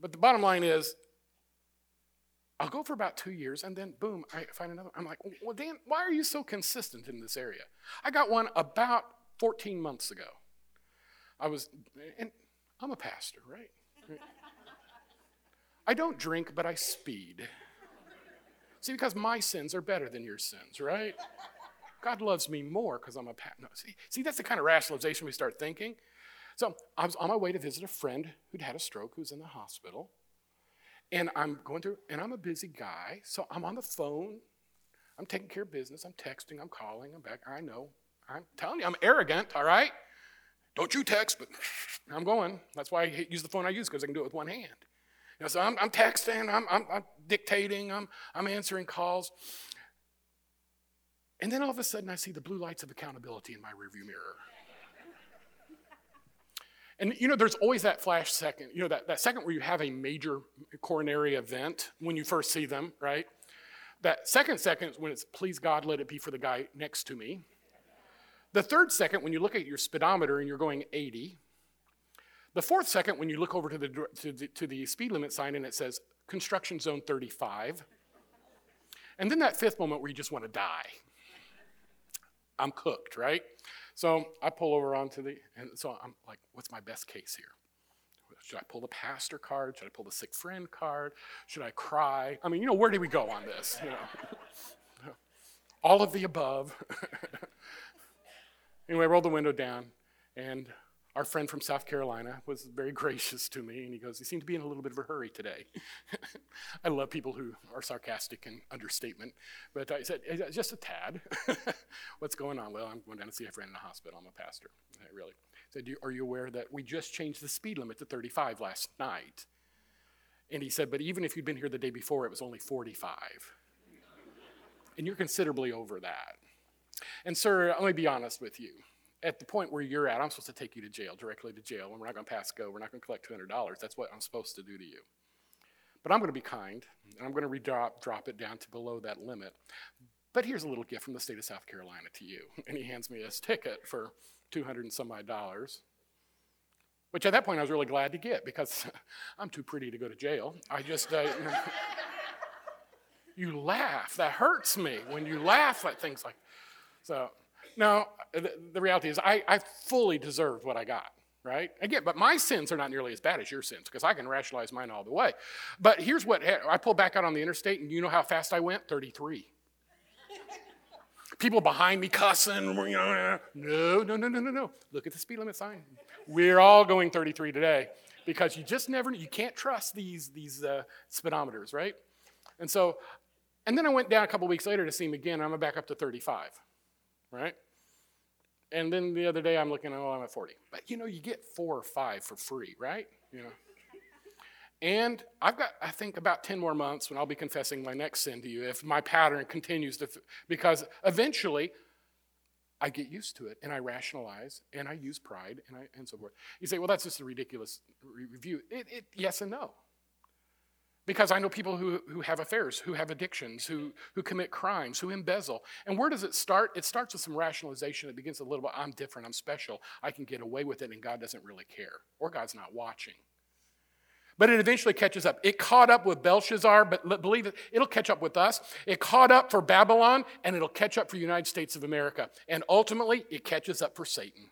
But the bottom line is, I'll go for about two years and then boom, I find another. I'm like, well, Dan, why are you so consistent in this area? I got one about 14 months ago. I was, and I'm a pastor, right? I don't drink, but I speed. See, because my sins are better than your sins, right? God loves me more because I'm a pastor. No, see, see, that's the kind of rationalization we start thinking. So I was on my way to visit a friend who'd had a stroke who's in the hospital. And I'm going through, and I'm a busy guy, so I'm on the phone. I'm taking care of business. I'm texting, I'm calling, I'm back. I know. I'm telling you, I'm arrogant, all right? Don't you text, but I'm going. That's why I use the phone I use because I can do it with one hand. You know, so I'm, I'm texting, I'm, I'm, I'm dictating, I'm, I'm answering calls. And then all of a sudden, I see the blue lights of accountability in my rearview mirror. And you know, there's always that flash second, you know, that, that second where you have a major coronary event when you first see them, right? That second second is when it's, please God, let it be for the guy next to me. The third second, when you look at your speedometer and you're going 80. The fourth second, when you look over to the, to the, to the speed limit sign and it says construction zone 35. And then that fifth moment where you just want to die. I'm cooked, right? So I pull over onto the, and so I'm like, what's my best case here? Should I pull the pastor card? Should I pull the sick friend card? Should I cry? I mean, you know, where do we go on this? You know? all of the above. anyway, I rolled the window down, and our friend from South Carolina was very gracious to me, and he goes, "You seem to be in a little bit of a hurry today." I love people who are sarcastic and understatement, but I said, "Just a tad." What's going on? Well, I'm going down to see a friend in the hospital. I'm a pastor. I really said, "Are you aware that we just changed the speed limit to 35 last night?" And he said, "But even if you'd been here the day before, it was only 45, and you're considerably over that." And sir, let me be honest with you at the point where you're at, I'm supposed to take you to jail, directly to jail, and we're not going to pass go. We're not going to collect $200. That's what I'm supposed to do to you. But I'm going to be kind, and I'm going to drop, drop it down to below that limit. But here's a little gift from the state of South Carolina to you. And he hands me this ticket for 200 and some odd dollars, which at that point I was really glad to get because I'm too pretty to go to jail. I just, uh, you laugh. That hurts me when you laugh at things like so. Now, the, the reality is, I, I fully deserved what I got right? Again, but my sins are not nearly as bad as your sins because I can rationalize mine all the way. But here's what I pulled back out on the interstate, and you know how fast I went? 33. People behind me cussing. No, no, no, no, no, no. Look at the speed limit sign. We're all going 33 today because you just never, you can't trust these, these uh, speedometers, right? And so, and then I went down a couple weeks later to see him again. I'm back up to 35, right? And then the other day I'm looking, at, oh, I'm at 40. But you know, you get four or five for free, right? You know. And I've got, I think, about 10 more months when I'll be confessing my next sin to you if my pattern continues to, because eventually I get used to it and I rationalize and I use pride and, I, and so forth. You say, well, that's just a ridiculous review. It, it, yes and no. Because I know people who, who have affairs, who have addictions, who, who commit crimes, who embezzle. And where does it start? It starts with some rationalization. It begins a little bit I'm different, I'm special, I can get away with it, and God doesn't really care, or God's not watching. But it eventually catches up. It caught up with Belshazzar, but believe it, it'll catch up with us. It caught up for Babylon, and it'll catch up for the United States of America. And ultimately, it catches up for Satan.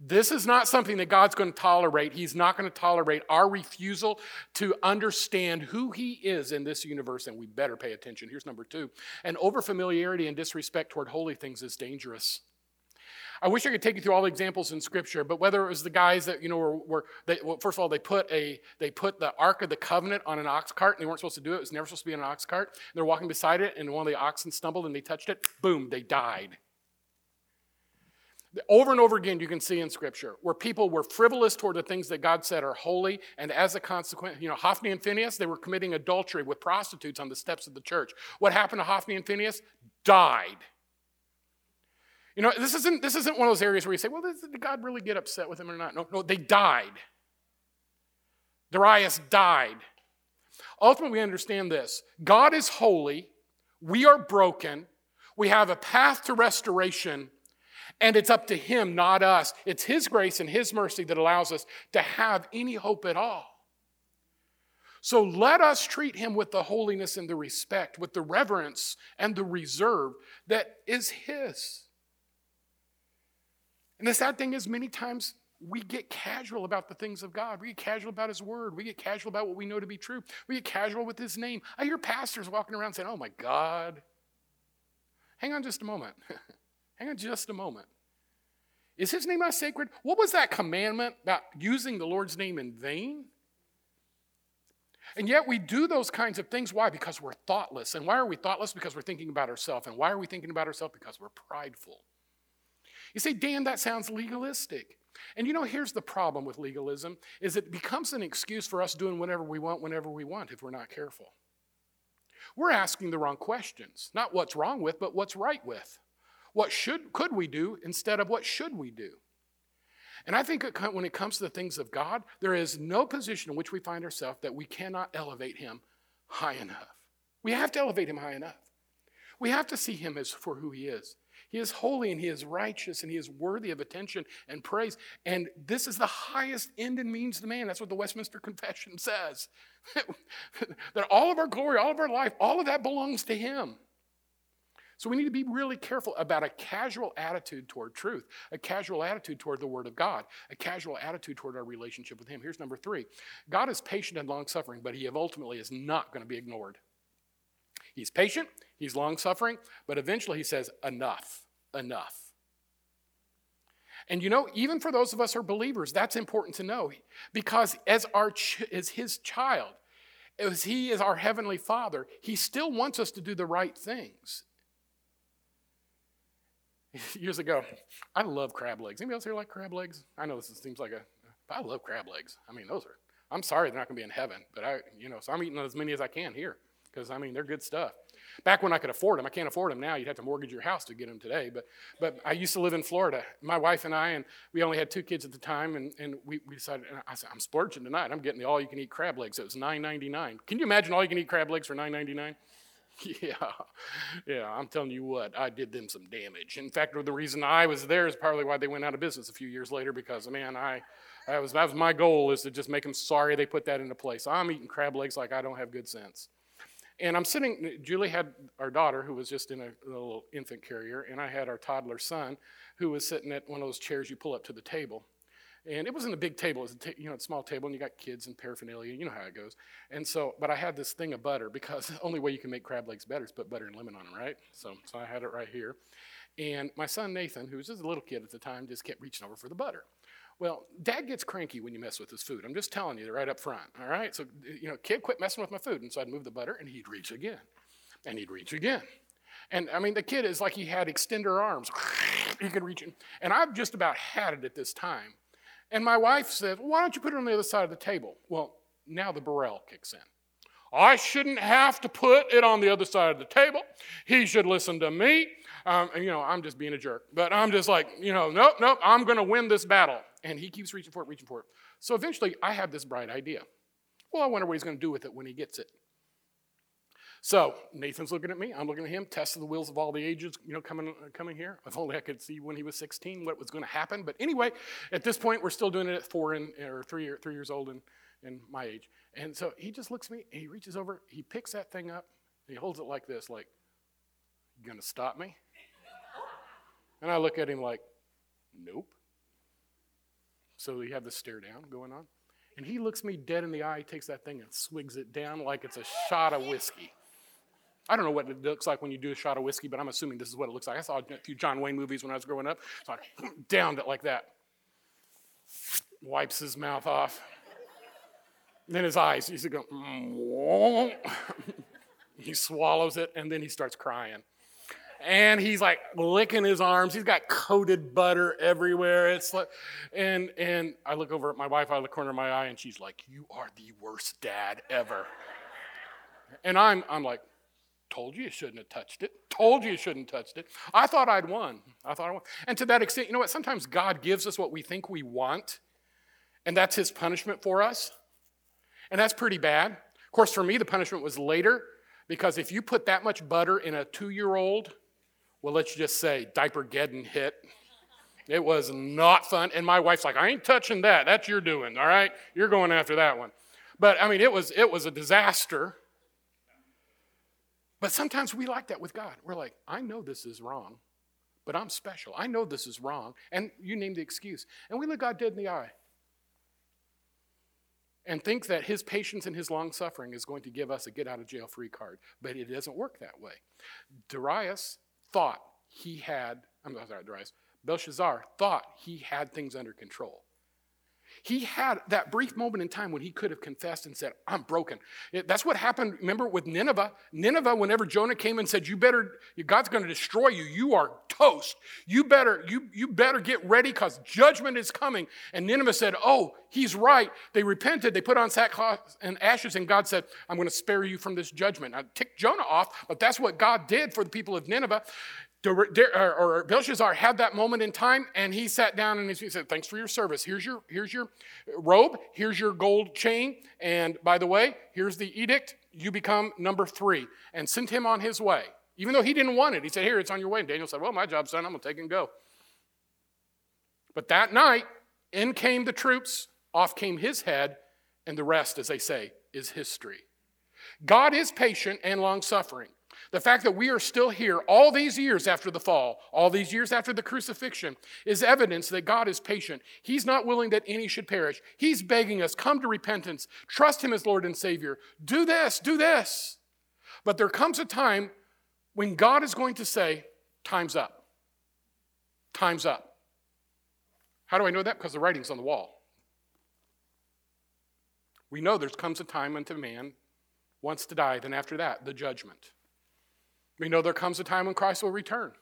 This is not something that God's going to tolerate. He's not going to tolerate our refusal to understand who He is in this universe, and we better pay attention. Here's number two. And overfamiliarity and disrespect toward holy things is dangerous. I wish I could take you through all the examples in Scripture, but whether it was the guys that you know were, were they, well, first of all they put a they put the Ark of the Covenant on an ox cart and they weren't supposed to do it. It was never supposed to be on an ox cart. And they're walking beside it, and one of the oxen stumbled and they touched it. Boom, they died. Over and over again, you can see in Scripture where people were frivolous toward the things that God said are holy, and as a consequence, you know, Hophni and Phineas, they were committing adultery with prostitutes on the steps of the church. What happened to Hophni and Phineas? Died. You know, this isn't, this isn't one of those areas where you say, well, did God really get upset with them or not? No, no, they died. Darius died. Ultimately, we understand this God is holy, we are broken, we have a path to restoration and it's up to Him, not us. It's His grace and His mercy that allows us to have any hope at all. So let us treat Him with the holiness and the respect, with the reverence and the reserve that is His. And the sad thing is, many times we get casual about the things of God. We get casual about His Word. We get casual about what we know to be true. We get casual with His name. I hear pastors walking around saying, Oh my God. Hang on just a moment. Hang on just a moment. Is his name not sacred? What was that commandment about using the Lord's name in vain? And yet we do those kinds of things. Why? Because we're thoughtless. And why are we thoughtless? Because we're thinking about ourselves. And why are we thinking about ourselves? Because we're prideful. You say, Dan, that sounds legalistic. And you know, here's the problem with legalism is it becomes an excuse for us doing whatever we want whenever we want if we're not careful. We're asking the wrong questions. Not what's wrong with, but what's right with. What should could we do instead of what should we do? And I think when it comes to the things of God, there is no position in which we find ourselves that we cannot elevate him high enough. We have to elevate him high enough. We have to see him as for who he is. He is holy and he is righteous and he is worthy of attention and praise. And this is the highest end and means to man. That's what the Westminster Confession says. that all of our glory, all of our life, all of that belongs to him. So we need to be really careful about a casual attitude toward truth, a casual attitude toward the Word of God, a casual attitude toward our relationship with Him. Here's number three God is patient and long suffering, but He ultimately is not going to be ignored. He's patient, he's long suffering, but eventually he says, enough, enough. And you know, even for those of us who are believers, that's important to know because as, our ch- as his child, as he is our heavenly father, he still wants us to do the right things. Years ago, I love crab legs. Anybody else here like crab legs? I know this seems like a, I love crab legs. I mean, those are, I'm sorry they're not going to be in heaven, but I, you know, so I'm eating as many as I can here because, I mean, they're good stuff. Back when I could afford them, I can't afford them now. You'd have to mortgage your house to get them today. But, but I used to live in Florida. My wife and I, and we only had two kids at the time, and, and we, we decided, I said, I'm splurging tonight. I'm getting the all you can eat crab legs. It was $9.99. Can you imagine all you can eat crab legs for $9.99? Yeah, yeah, I'm telling you what, I did them some damage. In fact, the reason I was there is partly why they went out of business a few years later because, man, I, that was, that was my goal is to just make them sorry they put that into place. I'm eating crab legs like I don't have good sense. And I'm sitting, Julie had our daughter who was just in a little infant carrier, and I had our toddler son who was sitting at one of those chairs you pull up to the table. And it wasn't a big table, it was a ta- you know, a small table, and you got kids and paraphernalia, you know how it goes. And so, but I had this thing of butter because the only way you can make crab legs better is put butter and lemon on them, right? So, so I had it right here. And my son Nathan, who was just a little kid at the time, just kept reaching over for the butter. Well, dad gets cranky when you mess with his food. I'm just telling you right up front, all right? So, you know, kid, quit messing with my food. And so I'd move the butter and he'd reach again. And he'd reach again. And I mean, the kid is like he had extender arms. he could reach in. And I've just about had it at this time. And my wife says, Why don't you put it on the other side of the table? Well, now the Burrell kicks in. I shouldn't have to put it on the other side of the table. He should listen to me. Um, and, you know, I'm just being a jerk. But I'm just like, you know, nope, nope, I'm going to win this battle. And he keeps reaching for it, reaching for it. So eventually, I have this bright idea. Well, I wonder what he's going to do with it when he gets it. So Nathan's looking at me. I'm looking at him. Test of the wheels of all the ages, you know, coming coming here. If only I could see when he was 16 what was going to happen. But anyway, at this point, we're still doing it at four and or three or three years old and in my age. And so he just looks at me. And he reaches over. He picks that thing up. he holds it like this, like, "You gonna stop me?" And I look at him like, "Nope." So we have the stare down going on. And he looks me dead in the eye, takes that thing and swigs it down like it's a shot of whiskey. I don't know what it looks like when you do a shot of whiskey, but I'm assuming this is what it looks like. I saw a few John Wayne movies when I was growing up. So I downed it like that. Wipes his mouth off. And then his eyes, he's going, mm, he swallows it, and then he starts crying and he's like licking his arms. He's got coated butter everywhere. It's like, and and I look over at my wife out of the corner of my eye, and she's like, "You are the worst dad ever." And I'm I'm like, "Told you you shouldn't have touched it. Told you you shouldn't have touched it. I thought I'd won. I thought I won." And to that extent, you know what? Sometimes God gives us what we think we want, and that's His punishment for us, and that's pretty bad. Of course, for me, the punishment was later because if you put that much butter in a two-year-old well, let's just say diaper getting hit. It was not fun. And my wife's like, I ain't touching that. That's your doing, all right? You're going after that one. But I mean, it was it was a disaster. But sometimes we like that with God. We're like, I know this is wrong, but I'm special. I know this is wrong. And you name the excuse. And we look God dead in the eye and think that his patience and his long suffering is going to give us a get out of jail free card. But it doesn't work that way. Darius thought he had, I'm sorry, Darius, Belshazzar thought he had things under control. He had that brief moment in time when he could have confessed and said, I'm broken. That's what happened, remember, with Nineveh. Nineveh, whenever Jonah came and said, You better, God's going to destroy you. You are toast. You better, you, you better get ready because judgment is coming. And Nineveh said, Oh, he's right. They repented. They put on sackcloth and ashes, and God said, I'm going to spare you from this judgment. I ticked Jonah off, but that's what God did for the people of Nineveh or Belshazzar had that moment in time, and he sat down and he said, "Thanks for your service. Here's your here's your robe. Here's your gold chain. And by the way, here's the edict. You become number three." And sent him on his way, even though he didn't want it. He said, "Here, it's on your way." And Daniel said, "Well, my job's done. I'm gonna take and go." But that night, in came the troops. Off came his head, and the rest, as they say, is history. God is patient and long suffering. The fact that we are still here all these years after the fall, all these years after the crucifixion, is evidence that God is patient. He's not willing that any should perish. He's begging us, come to repentance, trust Him as Lord and Savior. Do this, do this. But there comes a time when God is going to say, Time's up. Time's up. How do I know that? Because the writing's on the wall. We know there comes a time unto man wants to die, then after that, the judgment. We know there comes a time when Christ will return.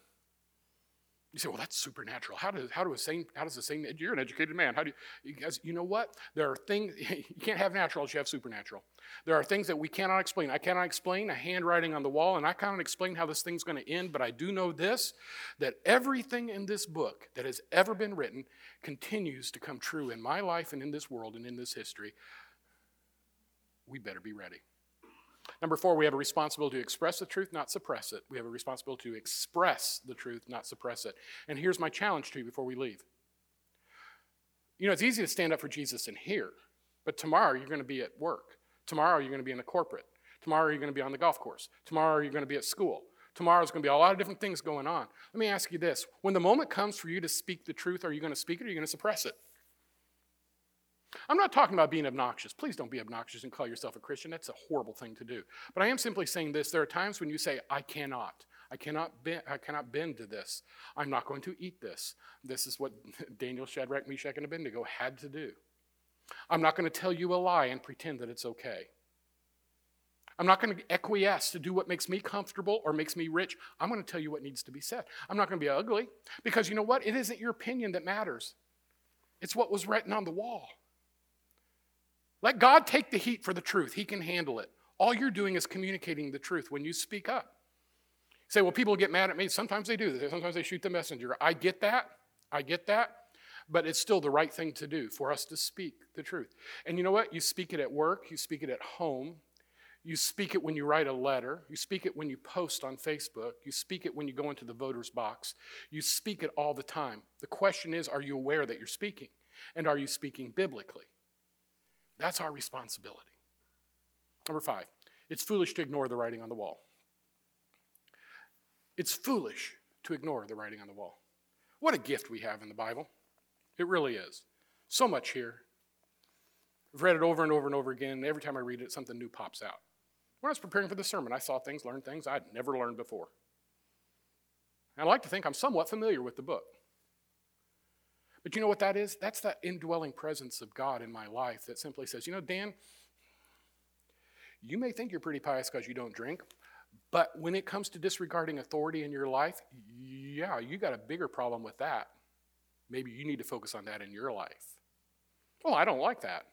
You say, well, that's supernatural. How does, how, do a how does a saint, you're an educated man. How do you, you guys, you know what? There are things, you can't have natural you have supernatural. There are things that we cannot explain. I cannot explain a handwriting on the wall, and I cannot explain how this thing's going to end, but I do know this that everything in this book that has ever been written continues to come true in my life and in this world and in this history. We better be ready. Number four, we have a responsibility to express the truth, not suppress it. We have a responsibility to express the truth, not suppress it. And here's my challenge to you before we leave. You know, it's easy to stand up for Jesus in here, but tomorrow you're going to be at work. Tomorrow you're going to be in the corporate. Tomorrow you're going to be on the golf course. Tomorrow you're going to be at school. Tomorrow's going to be a lot of different things going on. Let me ask you this when the moment comes for you to speak the truth, are you going to speak it or are you going to suppress it? I'm not talking about being obnoxious. Please don't be obnoxious and call yourself a Christian. That's a horrible thing to do. But I am simply saying this. There are times when you say, I cannot. I cannot, bend, I cannot bend to this. I'm not going to eat this. This is what Daniel, Shadrach, Meshach, and Abednego had to do. I'm not going to tell you a lie and pretend that it's okay. I'm not going to acquiesce to do what makes me comfortable or makes me rich. I'm going to tell you what needs to be said. I'm not going to be ugly because you know what? It isn't your opinion that matters, it's what was written on the wall. Let God take the heat for the truth. He can handle it. All you're doing is communicating the truth when you speak up. You say, well, people get mad at me. Sometimes they do. Sometimes they shoot the messenger. I get that. I get that. But it's still the right thing to do for us to speak the truth. And you know what? You speak it at work, you speak it at home, you speak it when you write a letter, you speak it when you post on Facebook, you speak it when you go into the voter's box. You speak it all the time. The question is, are you aware that you're speaking? And are you speaking biblically? That's our responsibility. Number five, it's foolish to ignore the writing on the wall. It's foolish to ignore the writing on the wall. What a gift we have in the Bible. It really is. So much here. I've read it over and over and over again. And every time I read it, something new pops out. When I was preparing for the sermon, I saw things, learned things I'd never learned before. And I like to think I'm somewhat familiar with the book. But you know what that is? That's that indwelling presence of God in my life that simply says, you know, Dan, you may think you're pretty pious because you don't drink, but when it comes to disregarding authority in your life, yeah, you got a bigger problem with that. Maybe you need to focus on that in your life. Well, I don't like that.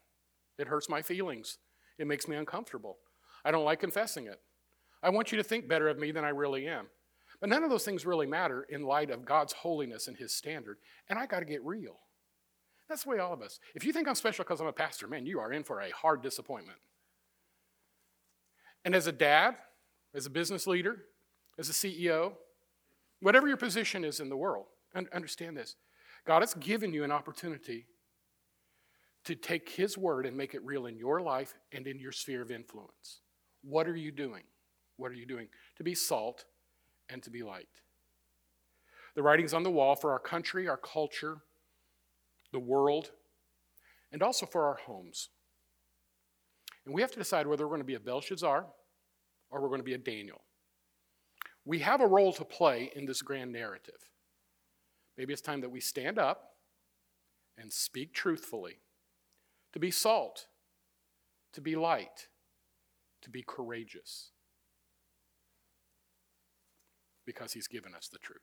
It hurts my feelings. It makes me uncomfortable. I don't like confessing it. I want you to think better of me than I really am. But none of those things really matter in light of God's holiness and His standard. And I got to get real. That's the way all of us. If you think I'm special because I'm a pastor, man, you are in for a hard disappointment. And as a dad, as a business leader, as a CEO, whatever your position is in the world, understand this God has given you an opportunity to take His word and make it real in your life and in your sphere of influence. What are you doing? What are you doing? To be salt and to be light. The writings on the wall for our country, our culture, the world, and also for our homes. And we have to decide whether we're going to be a Belshazzar or we're going to be a Daniel. We have a role to play in this grand narrative. Maybe it's time that we stand up and speak truthfully, to be salt, to be light, to be courageous because he's given us the truth.